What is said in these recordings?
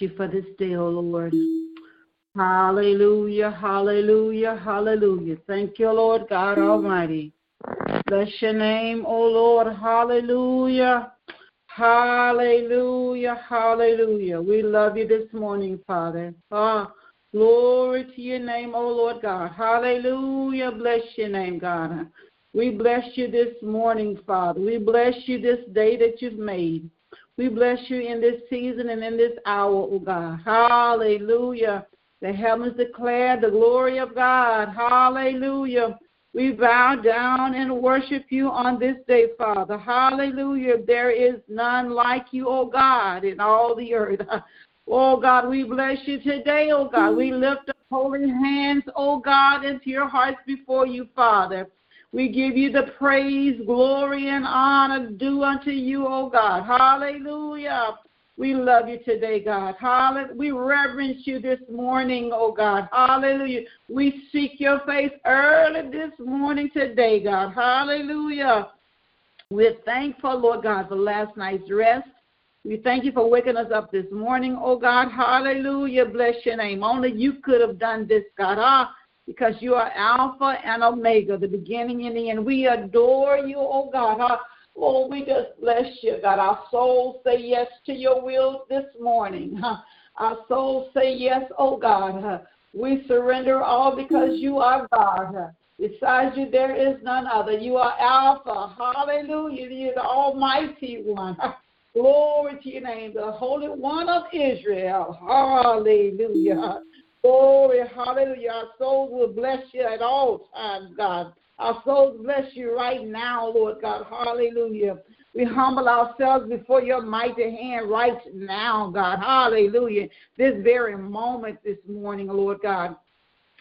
You for this day, O Lord. Hallelujah, hallelujah, hallelujah. Thank you, Lord God Almighty. Bless your name, O Lord. Hallelujah. Hallelujah, hallelujah. We love you this morning, Father. Ah, glory to your name, O Lord God. Hallelujah. Bless your name, God. We bless you this morning, Father. We bless you this day that you've made. We bless you in this season and in this hour, O God. Hallelujah. The heavens declare the glory of God. Hallelujah. We bow down and worship you on this day, Father. Hallelujah. There is none like you, O God, in all the earth. Oh God, we bless you today, oh God. We lift up holy hands, oh God, into your hearts before you, Father. We give you the praise, glory, and honor due unto you, oh God. Hallelujah. We love you today, God. Hallelujah. We reverence you this morning, oh God. Hallelujah. We seek your face early this morning today, God. Hallelujah. We're thankful, Lord God, for last night's rest. We thank you for waking us up this morning, oh God. Hallelujah. Bless your name. Only you could have done this, God. Ah, because you are Alpha and Omega, the beginning and the end. We adore you, oh God. Ah, Oh, we just bless you, God. Our souls say yes to your will this morning. Our souls say yes, oh God. We surrender all because you are God. Besides you, there is none other. You are Alpha. Hallelujah. You're the Almighty One. Glory to your name, the Holy One of Israel. Hallelujah. Glory, hallelujah. Our souls will bless you at all times, God. Our souls bless you right now, Lord God. Hallelujah. We humble ourselves before your mighty hand right now, God. Hallelujah. This very moment this morning, Lord God.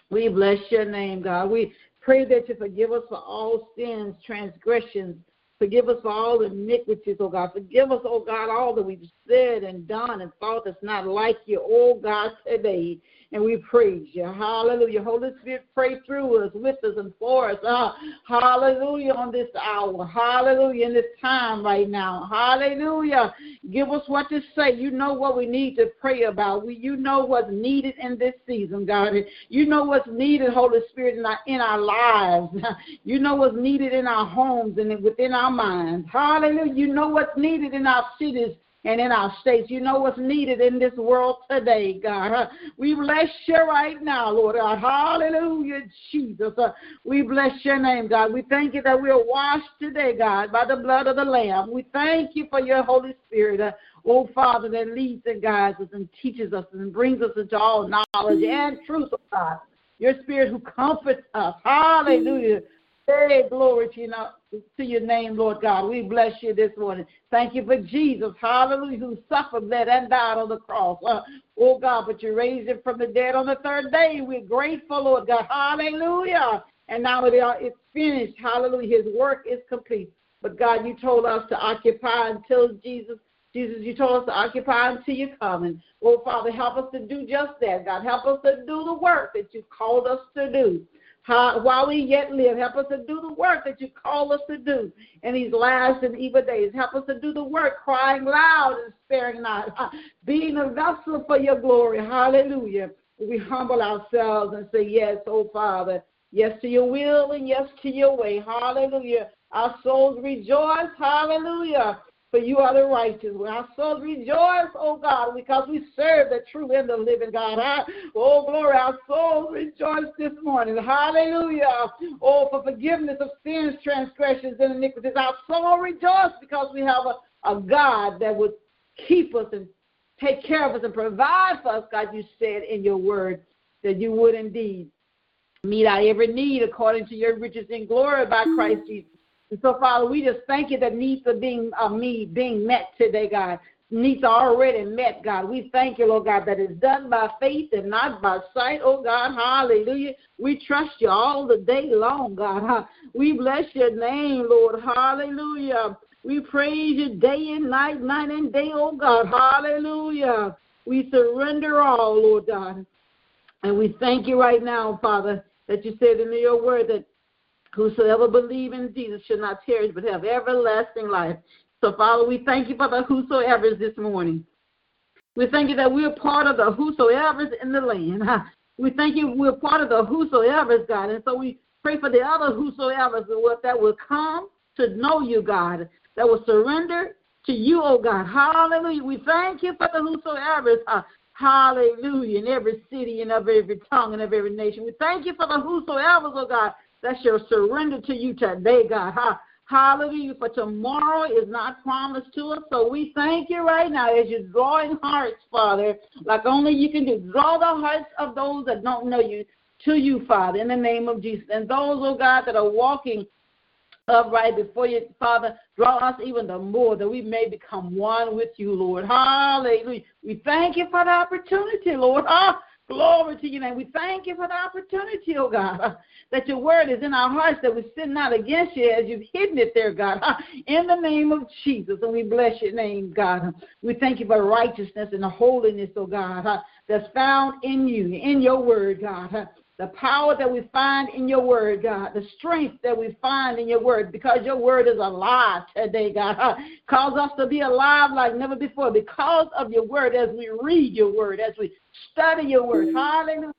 We bless your name, God. We pray that you forgive us for all sins, transgressions. Forgive us for all iniquities, oh God. Forgive us, oh God, all that we've said and done and thought that's not like you, oh God, today and we praise you. Hallelujah. Holy Spirit, pray through us, with us, and for us. Uh, hallelujah on this hour. Hallelujah in this time right now. Hallelujah. Give us what to say. You know what we need to pray about. We, you know what's needed in this season, God. You know what's needed, Holy Spirit, in our, in our lives. You know what's needed in our homes and within our minds. Hallelujah. You know what's needed in our cities and in our states. You know what's needed in this world today, God. We bless you right now, Lord God. Hallelujah, Jesus. Uh, we bless your name, God. We thank you that we are washed today, God, by the blood of the Lamb. We thank you for your Holy Spirit. Uh, oh, Father, that leads and guides us and teaches us and brings us into all knowledge and truth, of God. Your Spirit who comforts us. Hallelujah. Hey, glory to you to your name, Lord God. We bless you this morning. Thank you for Jesus, hallelujah, who suffered, bled, and died on the cross. Uh, oh God, but you raised him from the dead on the third day. We're grateful, Lord God. Hallelujah. And now it's finished. Hallelujah. His work is complete. But God, you told us to occupy until Jesus. Jesus, you told us to occupy until you come. And oh Father, help us to do just that. God, help us to do the work that you called us to do. How, while we yet live, help us to do the work that you call us to do in these last and evil days. Help us to do the work, crying loud and sparing not, being a vessel for your glory. Hallelujah. We humble ourselves and say, Yes, oh Father, yes to your will and yes to your way. Hallelujah. Our souls rejoice. Hallelujah for you are the righteous. When our souls rejoice, oh God, because we serve the true and the living God. Oh, glory, our souls rejoice this morning. Hallelujah. Oh, for forgiveness of sins, transgressions, and iniquities. Our soul rejoice because we have a, a God that would keep us and take care of us and provide for us, God, you said in your word that you would indeed meet our every need according to your riches in glory by Christ mm. Jesus. And so, Father, we just thank you that needs are being uh, me being met today, God. needs are already met, God. We thank you, Lord God, that it's done by faith and not by sight, oh God. Hallelujah. We trust you all the day long, God. We bless your name, Lord. Hallelujah. We praise you day and night, night and day, oh God. Hallelujah. We surrender all, Lord God. And we thank you right now, Father, that you said in your word that whosoever believe in Jesus should not perish but have everlasting life. So, Father, we thank you for the whosoever's this morning. We thank you that we're part of the whosoever's in the land. We thank you we're part of the whosoever's, God. And so we pray for the other whosoever's that will come to know you, God, that will surrender to you, oh God. Hallelujah. We thank you for the whosoever's. Hallelujah. In every city and of every tongue and of every nation. We thank you for the whosoever's, oh God, that shall surrender to you today, God. Hallelujah. For tomorrow is not promised to us. So we thank you right now as you're drawing hearts, Father, like only you can do. Draw the hearts of those that don't know you to you, Father, in the name of Jesus. And those, oh God, that are walking upright before you, Father, draw us even the more that we may become one with you, Lord. Hallelujah. We thank you for the opportunity, Lord. Ah, Glory to your name. We thank you for the opportunity, oh God, that your word is in our hearts, that we're sitting out against you as you've hidden it there, God, in the name of Jesus. And we bless your name, God. We thank you for righteousness and the holiness, oh God, that's found in you, in your word, God the power that we find in your word, God, the strength that we find in your word, because your word is alive today, God. Cause us to be alive like never before because of your word as we read your word, as we study your word. Hallelujah.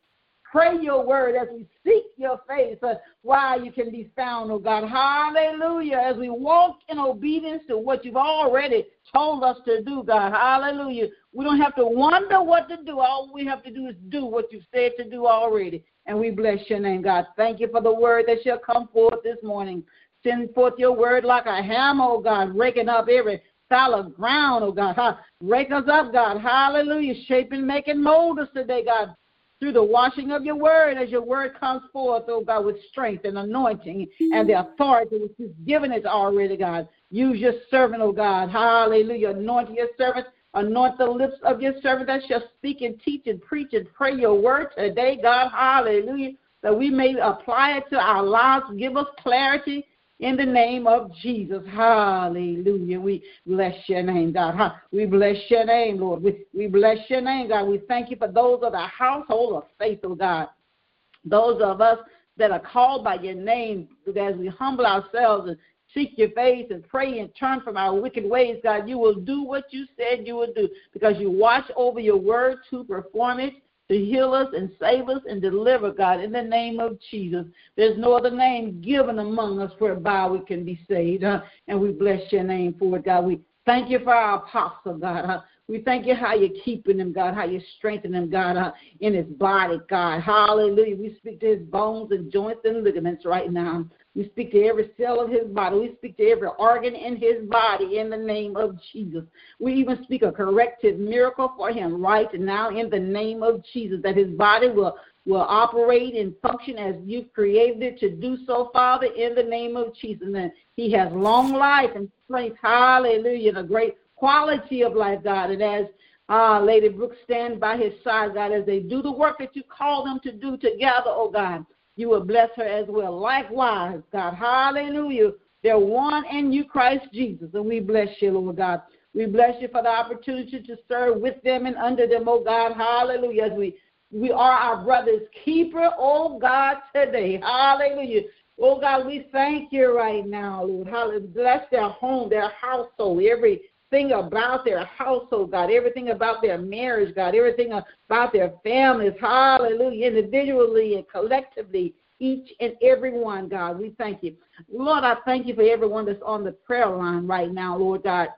Pray your word as we seek your face uh, while you can be found, oh God. Hallelujah. As we walk in obedience to what you've already told us to do, God. Hallelujah. We don't have to wonder what to do. All we have to do is do what you've said to do already. And we bless your name, God. Thank you for the word that shall come forth this morning. Send forth your word like a hammer, oh God, raking up every fallow ground, oh God. Rake us up, God. Hallelujah. Shaping, making, mold us today, God. Through the washing of your word, as your word comes forth, oh God, with strength and anointing and the authority which you've given us already, God. Use your servant, oh God. Hallelujah. Anoint your servant Anoint the lips of your servant that shall speak and teach and preach and pray your word today, God. Hallelujah. That we may apply it to our lives. Give us clarity in the name of Jesus. Hallelujah. We bless your name, God. We bless your name, Lord. We, we bless your name, God. We thank you for those of the household of faith, oh God. Those of us that are called by your name as we humble ourselves and seek your face and pray and turn from our wicked ways, God, you will do what you said you would do because you watch over your word to perform it, to heal us and save us and deliver, God, in the name of Jesus. There's no other name given among us whereby we can be saved. Uh, and we bless your name for it, God. We thank you for our apostle, God. Uh, we thank you how you're keeping him, God, how you're strengthening him, God, in his body, God. Hallelujah. We speak to his bones and joints and ligaments right now. We speak to every cell of his body. We speak to every organ in his body in the name of Jesus. We even speak a corrective miracle for him right now in the name of Jesus, that his body will, will operate and function as you've created it to do so, Father, in the name of Jesus. And he has long life and strength. Hallelujah. And a great quality of life, God. And as uh, Lady Brooks stand by his side, God, as they do the work that you call them to do together, oh God you will bless her as well. Likewise, God, hallelujah. They're one in you, Christ Jesus, and we bless you, Lord God. We bless you for the opportunity to serve with them and under them, oh God, hallelujah. As we we are our brother's keeper, oh God, today. Hallelujah. Oh God, we thank you right now, Lord. Hallelujah. Bless their home, their household, every everything about their household, God, everything about their marriage, God, everything about their families, hallelujah, individually and collectively, each and every one, God. We thank you. Lord, I thank you for everyone that's on the prayer line right now, Lord God.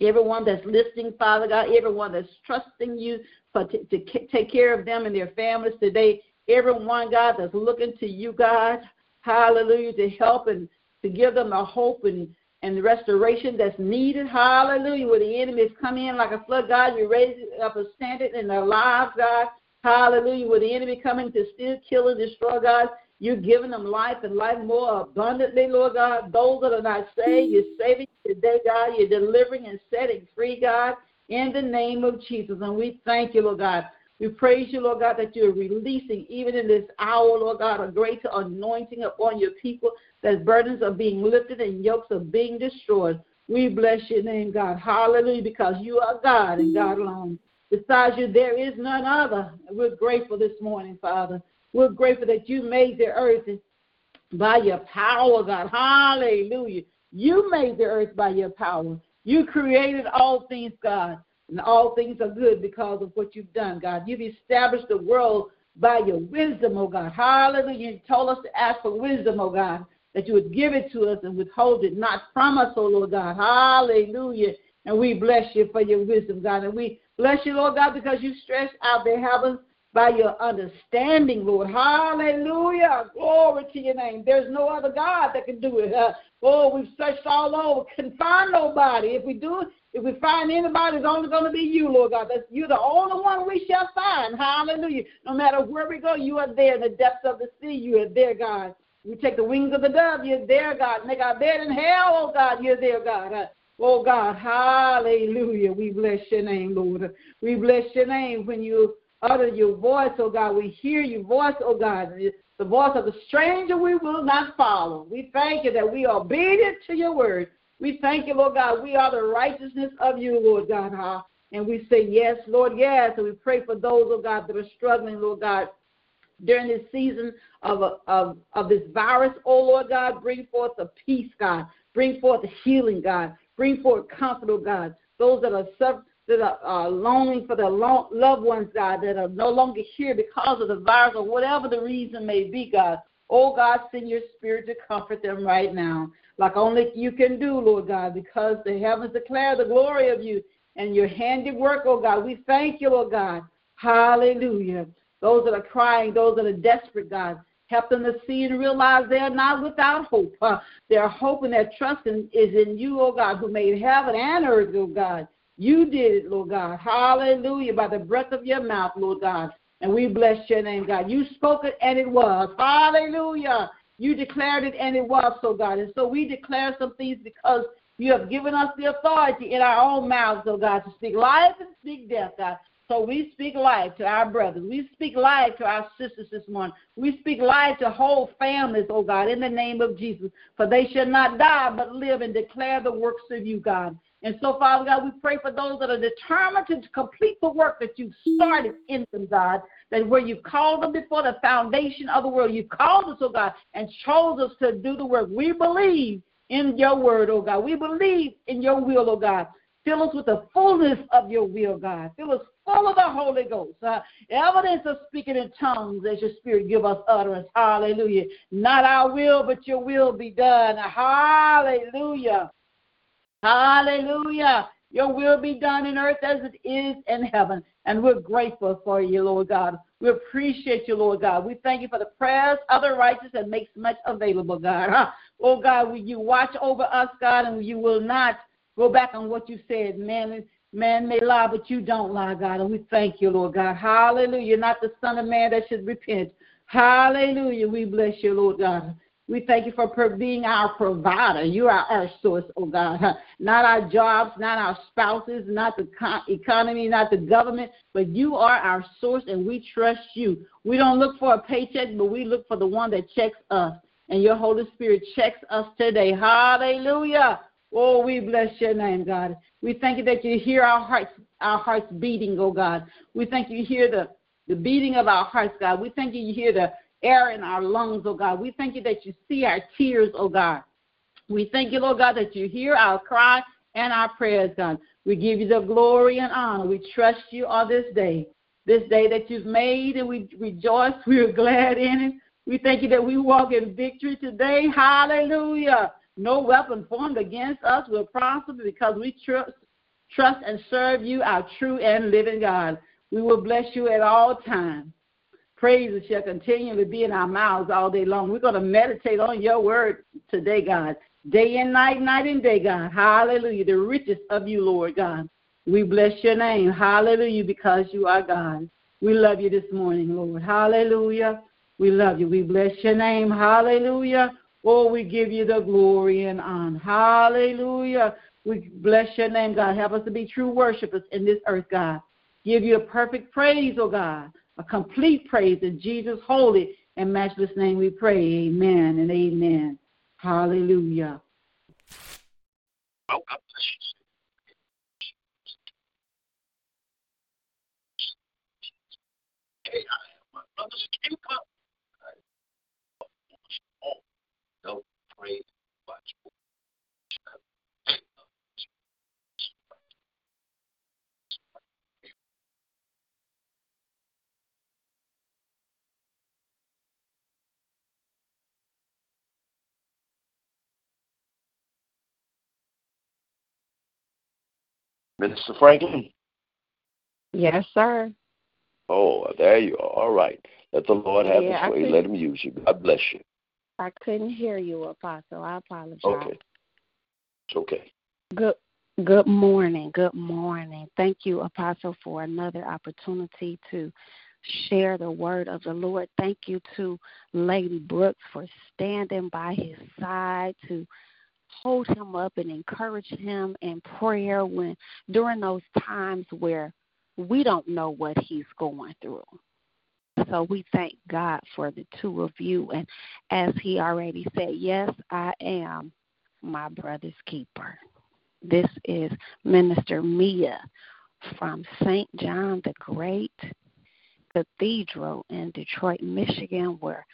Everyone that's listening, Father God, everyone that's trusting you for to, take care of them and their families today. Everyone, God, that's looking to you, God, hallelujah, to help and to give them a hope and and the restoration that's needed. Hallelujah. Where the enemy enemies come in like a flood, God, you raise up a standard in their lives, God. Hallelujah. Where the enemy coming to steal, kill, and destroy, God, you're giving them life and life more abundantly, Lord God. Those that are not saved, you're saving today, God. You're delivering and setting free, God. in the name of Jesus. And we thank you, Lord God. We praise you, Lord God, that you're releasing, even in this hour, Lord God, a greater anointing upon your people, that burdens are being lifted and yokes are being destroyed. We bless your name, God. Hallelujah, because you are God and God alone. Besides you, there is none other. We're grateful this morning, Father. We're grateful that you made the earth by your power, God. Hallelujah. You made the earth by your power. You created all things, God, and all things are good because of what you've done, God. You've established the world by your wisdom, oh God. Hallelujah. You told us to ask for wisdom, oh God, that you would give it to us and withhold it not from us, oh Lord God. Hallelujah. And we bless you for your wisdom, God. And we bless you, Lord God, because you stretched out the heavens by your understanding, Lord. Hallelujah. Glory to your name. There's no other God that can do it. Uh, oh, we've searched all over, couldn't find nobody. If we do, if we find anybody, it's only going to be you, Lord God. That's you're the only one we shall find. Hallelujah. No matter where we go, you are there in the depths of the sea. You are there, God. We take the wings of the dove. You're there, God. Make our bed in hell, oh God. You're there, God. Oh God, hallelujah. We bless your name, Lord. We bless your name when you utter your voice, oh God. We hear your voice, oh God. The voice of the stranger we will not follow. We thank you that we are obedient to your word. We thank you, Lord God. We are the righteousness of you, Lord God. And we say, Yes, Lord, yes. And we pray for those, oh God, that are struggling, Lord God, during this season of, of, of this virus, oh Lord God. Bring forth the peace, God. Bring forth healing, God. Bring forth comfort, oh God. Those that are suffering that are uh, longing for their lo- loved ones, God, that are no longer here because of the virus or whatever the reason may be, God. Oh, God, send your spirit to comfort them right now, like only you can do, Lord God, because the heavens declare the glory of you and your handiwork, oh God. We thank you, Lord God. Hallelujah. Those that are crying, those that are desperate, God, help them to see and realize they are not without hope. Uh, their hope and their trust in, is in you, oh God, who made heaven and earth, oh God. You did it, Lord God. Hallelujah. By the breath of your mouth, Lord God. And we bless your name, God. You spoke it and it was. Hallelujah. You declared it and it was so, God. And so we declare some things because you have given us the authority in our own mouths, oh God, to speak life and speak death, God. So we speak life to our brothers. We speak life to our sisters this morning. We speak life to whole families, oh God, in the name of Jesus. For they shall not die, but live and declare the works of you, God. And so, Father God, we pray for those that are determined to complete the work that you've started in them, God. That where you called them before the foundation of the world, you called us, oh God, and chose us to do the work. We believe in your word, oh God. We believe in your will, oh God. Fill us with the fullness of your will, God. Fill us full of the Holy Ghost. Uh, evidence of speaking in tongues as your spirit give us utterance. Hallelujah. Not our will, but your will be done. Hallelujah. Hallelujah. Your will be done in earth as it is in heaven. And we're grateful for you, Lord God. We appreciate you, Lord God. We thank you for the prayers of the righteous that makes much available, God. Oh, God, will you watch over us, God, and you will not go back on what you said. Man, man may lie, but you don't lie, God. And we thank you, Lord God. Hallelujah. You're not the Son of Man that should repent. Hallelujah. We bless you, Lord God. We thank you for being our provider. You are our source, oh God. Not our jobs, not our spouses, not the economy, not the government, but you are our source and we trust you. We don't look for a paycheck, but we look for the one that checks us. And your Holy Spirit checks us today. Hallelujah. Oh, we bless your name, God. We thank you that you hear our hearts, our hearts beating, oh God. We thank you hear the, the beating of our hearts, God. We thank you you hear the air in our lungs, oh God. We thank you that you see our tears, oh God. We thank you, Lord God, that you hear our cry and our prayers, God. We give you the glory and honor. We trust you on this day, this day that you've made, and we rejoice. We are glad in it. We thank you that we walk in victory today. Hallelujah. No weapon formed against us will prosper because we trust, trust and serve you, our true and living God. We will bless you at all times praises shall continually be in our mouths all day long. We're going to meditate on your word today, God. Day and night, night and day, God. Hallelujah. The richest of you, Lord God. We bless your name. Hallelujah, because you are God. We love you this morning, Lord. Hallelujah. We love you. We bless your name. Hallelujah. Oh, we give you the glory and honor. Hallelujah. We bless your name, God. Help us to be true worshipers in this earth, God. Give you a perfect praise, oh God, a complete praise in Jesus' holy and matchless name we pray. Amen and amen. Hallelujah. Hey, my brother's keeper. Oh, no, praise, watch. Minister Franklin? Yes, sir. Oh, there you are. All right. Let the Lord have yeah, his way. Let him use you. God bless you. I couldn't hear you, Apostle. I apologize. Okay. It's okay. Good good morning. Good morning. Thank you, Apostle, for another opportunity to share the word of the Lord. Thank you to Lady Brooks for standing by his side to hold him up and encourage him in prayer when during those times where we don't know what he's going through. So we thank God for the two of you. And as he already said, yes, I am my brother's keeper. This is Minister Mia from St. John the Great Cathedral in Detroit, Michigan, where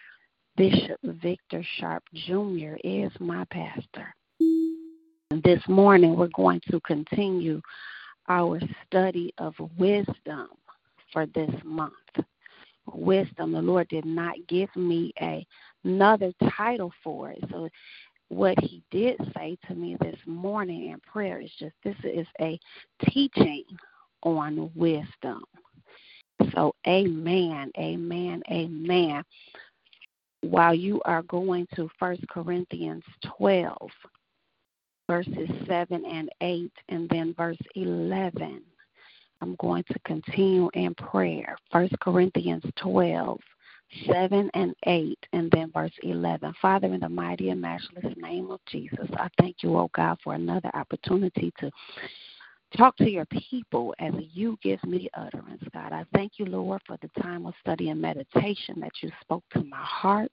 Bishop Victor Sharp Jr. is my pastor. This morning, we're going to continue our study of wisdom for this month. Wisdom, the Lord did not give me a, another title for it. So, what He did say to me this morning in prayer is just this is a teaching on wisdom. So, amen, amen, amen. While you are going to First Corinthians 12, verses 7 and 8, and then verse 11. I'm going to continue in prayer. 1 Corinthians 12, 7 and 8, and then verse 11. Father, in the mighty and matchless name of Jesus, I thank you, oh God, for another opportunity to talk to your people as you give me utterance, God. I thank you, Lord, for the time of study and meditation that you spoke to my heart.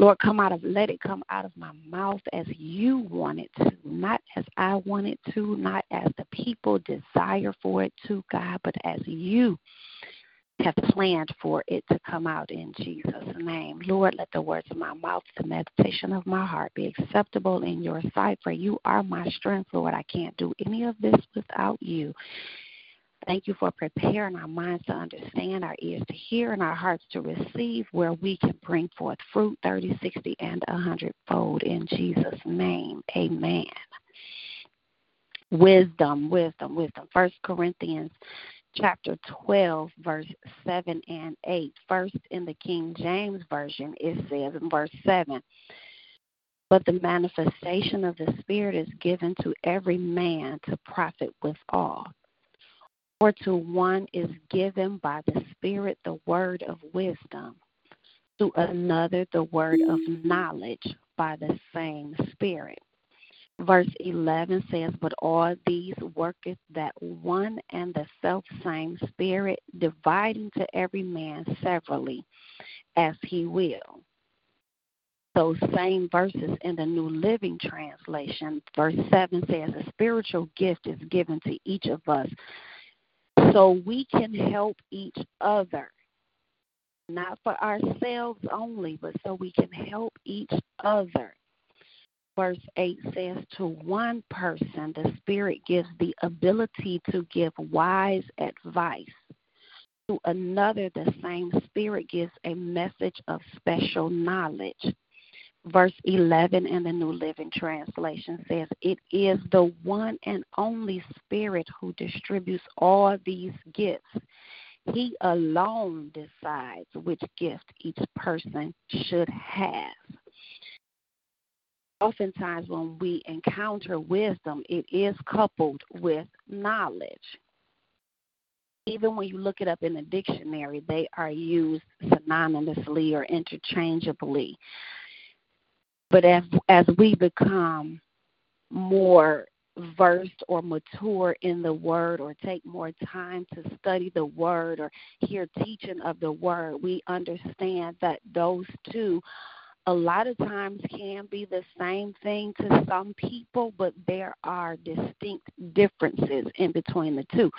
Lord, come out of let it come out of my mouth as you want it to, not as I want it to, not as the people desire for it to, God, but as you have planned for it to come out in Jesus' name. Lord, let the words of my mouth, the meditation of my heart be acceptable in your sight, for you are my strength, Lord. I can't do any of this without you. Thank you for preparing our minds to understand, our ears to hear, and our hearts to receive where we can bring forth fruit 30, 60, and 100 fold. In Jesus' name, amen. Wisdom, wisdom, wisdom. First Corinthians chapter 12, verse 7 and 8. First, in the King James Version, it says in verse 7 But the manifestation of the Spirit is given to every man to profit withal. For to one is given by the Spirit the word of wisdom, to another the word of knowledge by the same Spirit. Verse 11 says, But all these worketh that one and the self same Spirit, dividing to every man severally as he will. Those same verses in the New Living Translation, verse 7 says, A spiritual gift is given to each of us so we can help each other. Not for ourselves only, but so we can help each other. Verse 8 says, To one person, the Spirit gives the ability to give wise advice. To another, the same Spirit gives a message of special knowledge verse 11 in the New Living Translation says, It is the one and only Spirit who distributes all these gifts. He alone decides which gift each person should have. Oftentimes, when we encounter wisdom, it is coupled with knowledge. Even when you look it up in the dictionary, they are used synonymously or interchangeably. But as as we become more versed or mature in the word or take more time to study the word or hear teaching of the word, we understand that those two a lot of times can be the same thing to some people, but there are distinct differences in between the two.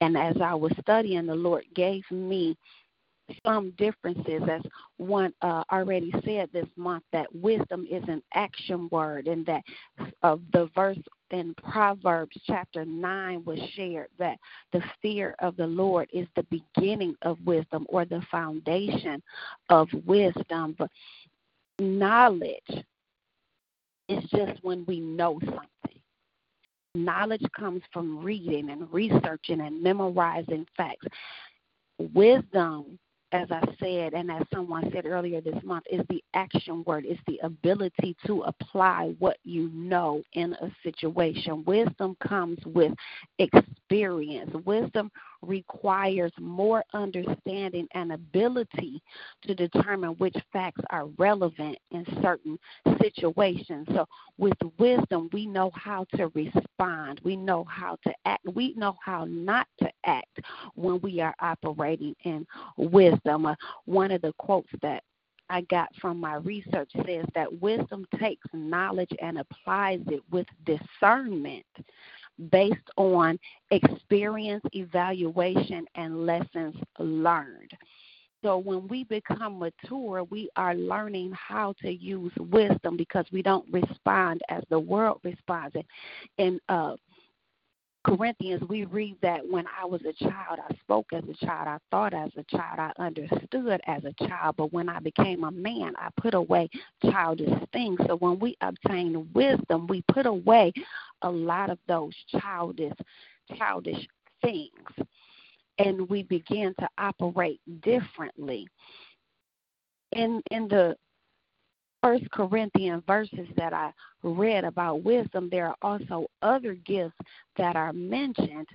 And as I was studying, the Lord gave me some differences, as one uh, already said this month, that wisdom is an action word, and that uh, the verse in Proverbs chapter 9 was shared that the fear of the Lord is the beginning of wisdom or the foundation of wisdom. But knowledge is just when we know something. Knowledge comes from reading and researching and memorizing facts. Wisdom as I said, and as someone said earlier this month, is the action word. It's the ability to apply what you know in a situation. Wisdom comes with experience. Wisdom requires more understanding and ability to determine which facts are relevant in certain situations. So, with wisdom, we know how to respond, we know how to act, we know how not to act when we are operating in wisdom. Uh, one of the quotes that I got from my research says that wisdom takes knowledge and applies it with discernment based on experience, evaluation, and lessons learned. So when we become mature, we are learning how to use wisdom because we don't respond as the world responds. And uh, Corinthians, we read that when I was a child, I spoke as a child, I thought as a child, I understood as a child, but when I became a man, I put away childish things. So when we obtain wisdom, we put away a lot of those childish childish things and we begin to operate differently. In in the First Corinthian verses that I read about wisdom, there are also other gifts that are mentioned,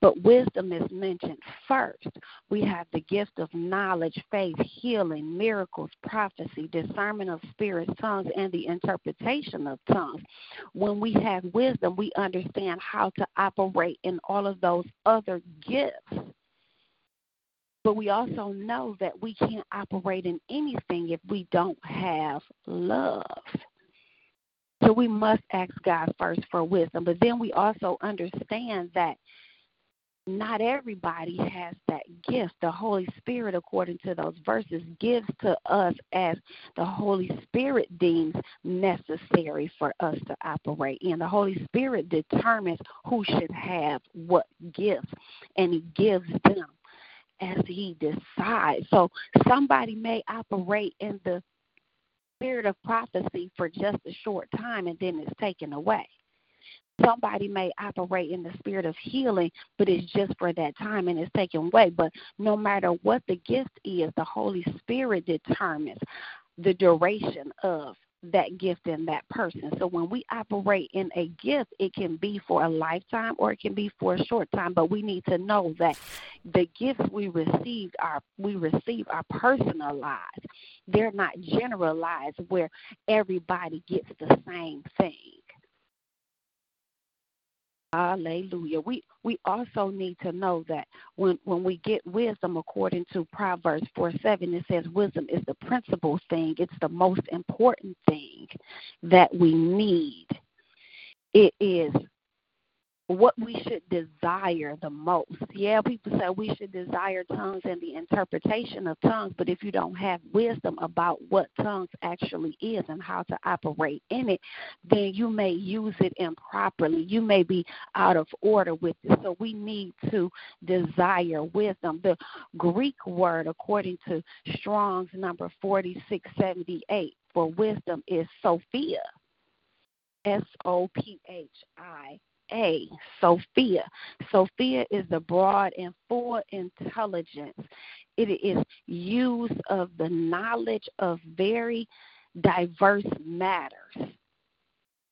but wisdom is mentioned first. We have the gift of knowledge, faith, healing, miracles, prophecy, discernment of spirits, tongues, and the interpretation of tongues. When we have wisdom, we understand how to operate in all of those other gifts but we also know that we can't operate in anything if we don't have love. So we must ask God first for wisdom. But then we also understand that not everybody has that gift. The Holy Spirit, according to those verses, gives to us as the Holy Spirit deems necessary for us to operate in. The Holy Spirit determines who should have what gifts, and He gives them as he decides. So somebody may operate in the spirit of prophecy for just a short time and then it's taken away. Somebody may operate in the spirit of healing, but it's just for that time and it's taken away. But no matter what the gift is, the Holy Spirit determines the duration of that gift in that person. So when we operate in a gift, it can be for a lifetime or it can be for a short time, but we need to know that the gifts we received are we receive are personalized. They're not generalized where everybody gets the same thing. Hallelujah. We we also need to know that when when we get wisdom according to Proverbs 4 7, it says wisdom is the principal thing. It's the most important thing that we need. It is what we should desire the most. Yeah, people say we should desire tongues and the interpretation of tongues, but if you don't have wisdom about what tongues actually is and how to operate in it, then you may use it improperly. You may be out of order with it. So we need to desire wisdom. The Greek word, according to Strong's number 4678, for wisdom is Sophia. S O P H I a, Sophia. Sophia is the broad and full intelligence. It is use of the knowledge of very diverse matters.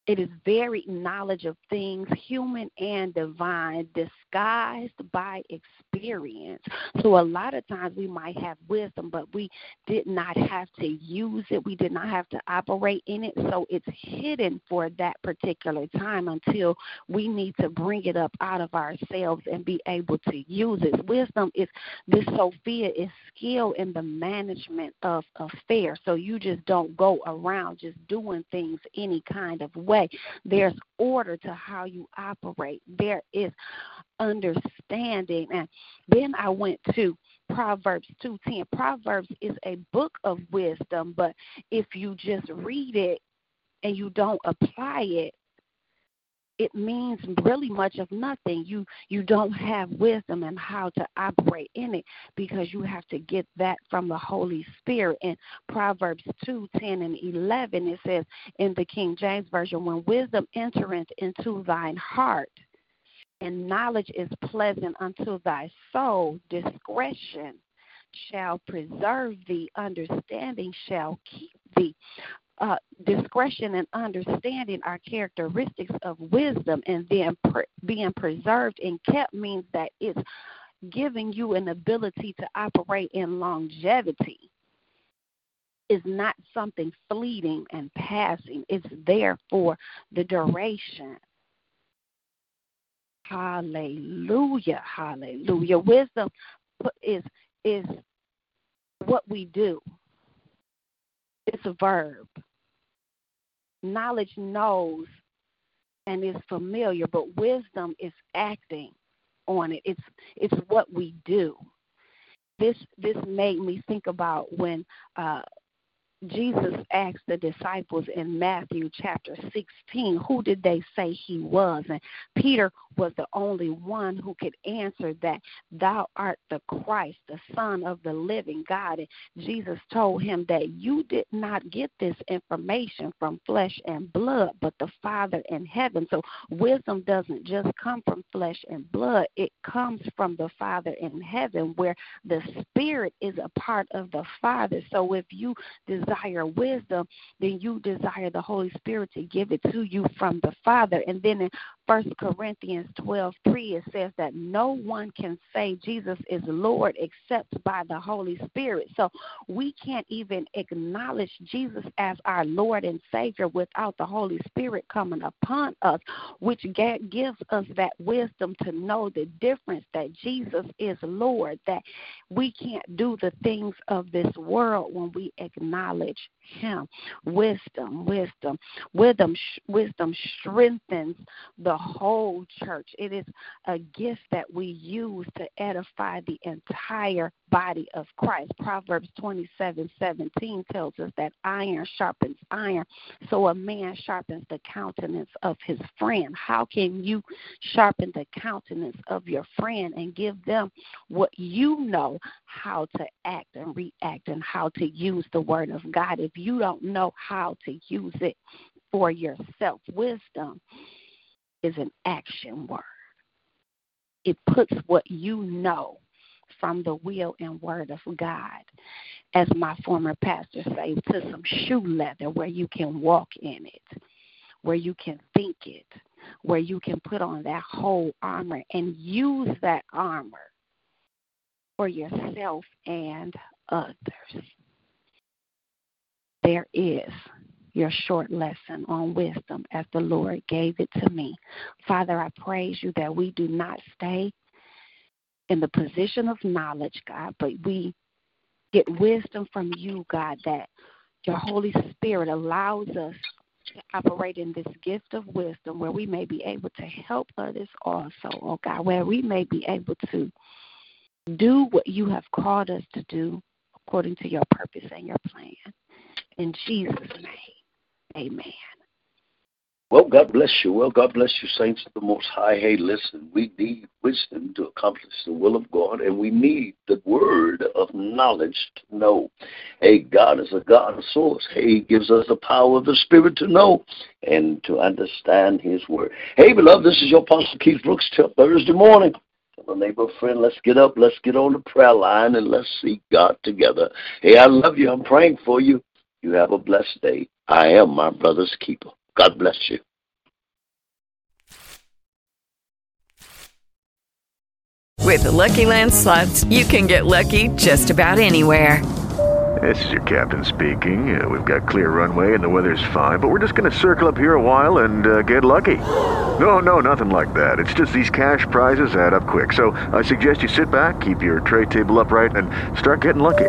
It is very knowledge of things, human and divine, disguised by experience. So a lot of times we might have wisdom, but we did not have to use it. We did not have to operate in it. So it's hidden for that particular time until we need to bring it up out of ourselves and be able to use it. Wisdom is this Sophia is skill in the management of affairs. So you just don't go around just doing things any kind of way way. There's mm-hmm. order to how you operate. There is understanding. And then I went to Proverbs 2:10. Proverbs is a book of wisdom, but if you just read it and you don't apply it, it means really much of nothing. You you don't have wisdom and how to operate in it because you have to get that from the Holy Spirit. In Proverbs two, ten and eleven it says in the King James Version, when wisdom entereth into thine heart, and knowledge is pleasant unto thy soul, discretion shall preserve thee, understanding shall keep thee uh, discretion and understanding are characteristics of wisdom, and then being preserved and kept means that it's giving you an ability to operate in longevity. Is not something fleeting and passing. It's there for the duration. Hallelujah, hallelujah. Wisdom is is what we do. It's a verb knowledge knows and is familiar, but wisdom is acting on it. It's it's what we do. This this made me think about when uh, Jesus asked the disciples in Matthew chapter 16, who did they say he was? And Peter was the only one who could answer that, Thou art the Christ, the Son of the living God. And Jesus told him that you did not get this information from flesh and blood, but the Father in heaven. So wisdom doesn't just come from flesh and blood, it comes from the Father in heaven, where the Spirit is a part of the Father. So if you desire desire wisdom, then you desire the Holy Spirit to give it to you from the Father. And then First Corinthians twelve three it says that no one can say Jesus is Lord except by the Holy Spirit. So we can't even acknowledge Jesus as our Lord and Savior without the Holy Spirit coming upon us, which gives us that wisdom to know the difference that Jesus is Lord, that we can't do the things of this world when we acknowledge him. Wisdom, wisdom, wisdom, wisdom strengthens the whole church. It is a gift that we use to edify the entire body of Christ. Proverbs 27 17 tells us that iron sharpens iron, so a man sharpens the countenance of his friend. How can you sharpen the countenance of your friend and give them what you know how to act and react and how to use the word of God if you don't know how to use it for yourself? Wisdom is an action word. It puts what you know from the will and word of God, as my former pastor said, to some shoe leather where you can walk in it, where you can think it, where you can put on that whole armor and use that armor for yourself and others. There is your short lesson on wisdom as the Lord gave it to me. Father, I praise you that we do not stay in the position of knowledge, God, but we get wisdom from you, God, that your Holy Spirit allows us to operate in this gift of wisdom where we may be able to help others also, oh God, where we may be able to do what you have called us to do according to your purpose and your plan. In Jesus' name, amen. Well, God bless you. Well, God bless you, saints of the Most High. Hey, listen, we need wisdom to accomplish the will of God, and we need the word of knowledge to know. Hey, God is a God of source. Hey, He gives us the power of the Spirit to know and to understand His word. Hey, beloved, this is your Apostle Keith Brooks till Thursday morning. Tell a neighbor, friend, let's get up, let's get on the prayer line, and let's seek God together. Hey, I love you. I'm praying for you. You have a blessed day. I am my brother's keeper. God bless you. With the Lucky Land slots, you can get lucky just about anywhere. This is your captain speaking. Uh, we've got clear runway and the weather's fine, but we're just going to circle up here a while and uh, get lucky. No, no, nothing like that. It's just these cash prizes add up quick. So I suggest you sit back, keep your tray table upright, and start getting lucky.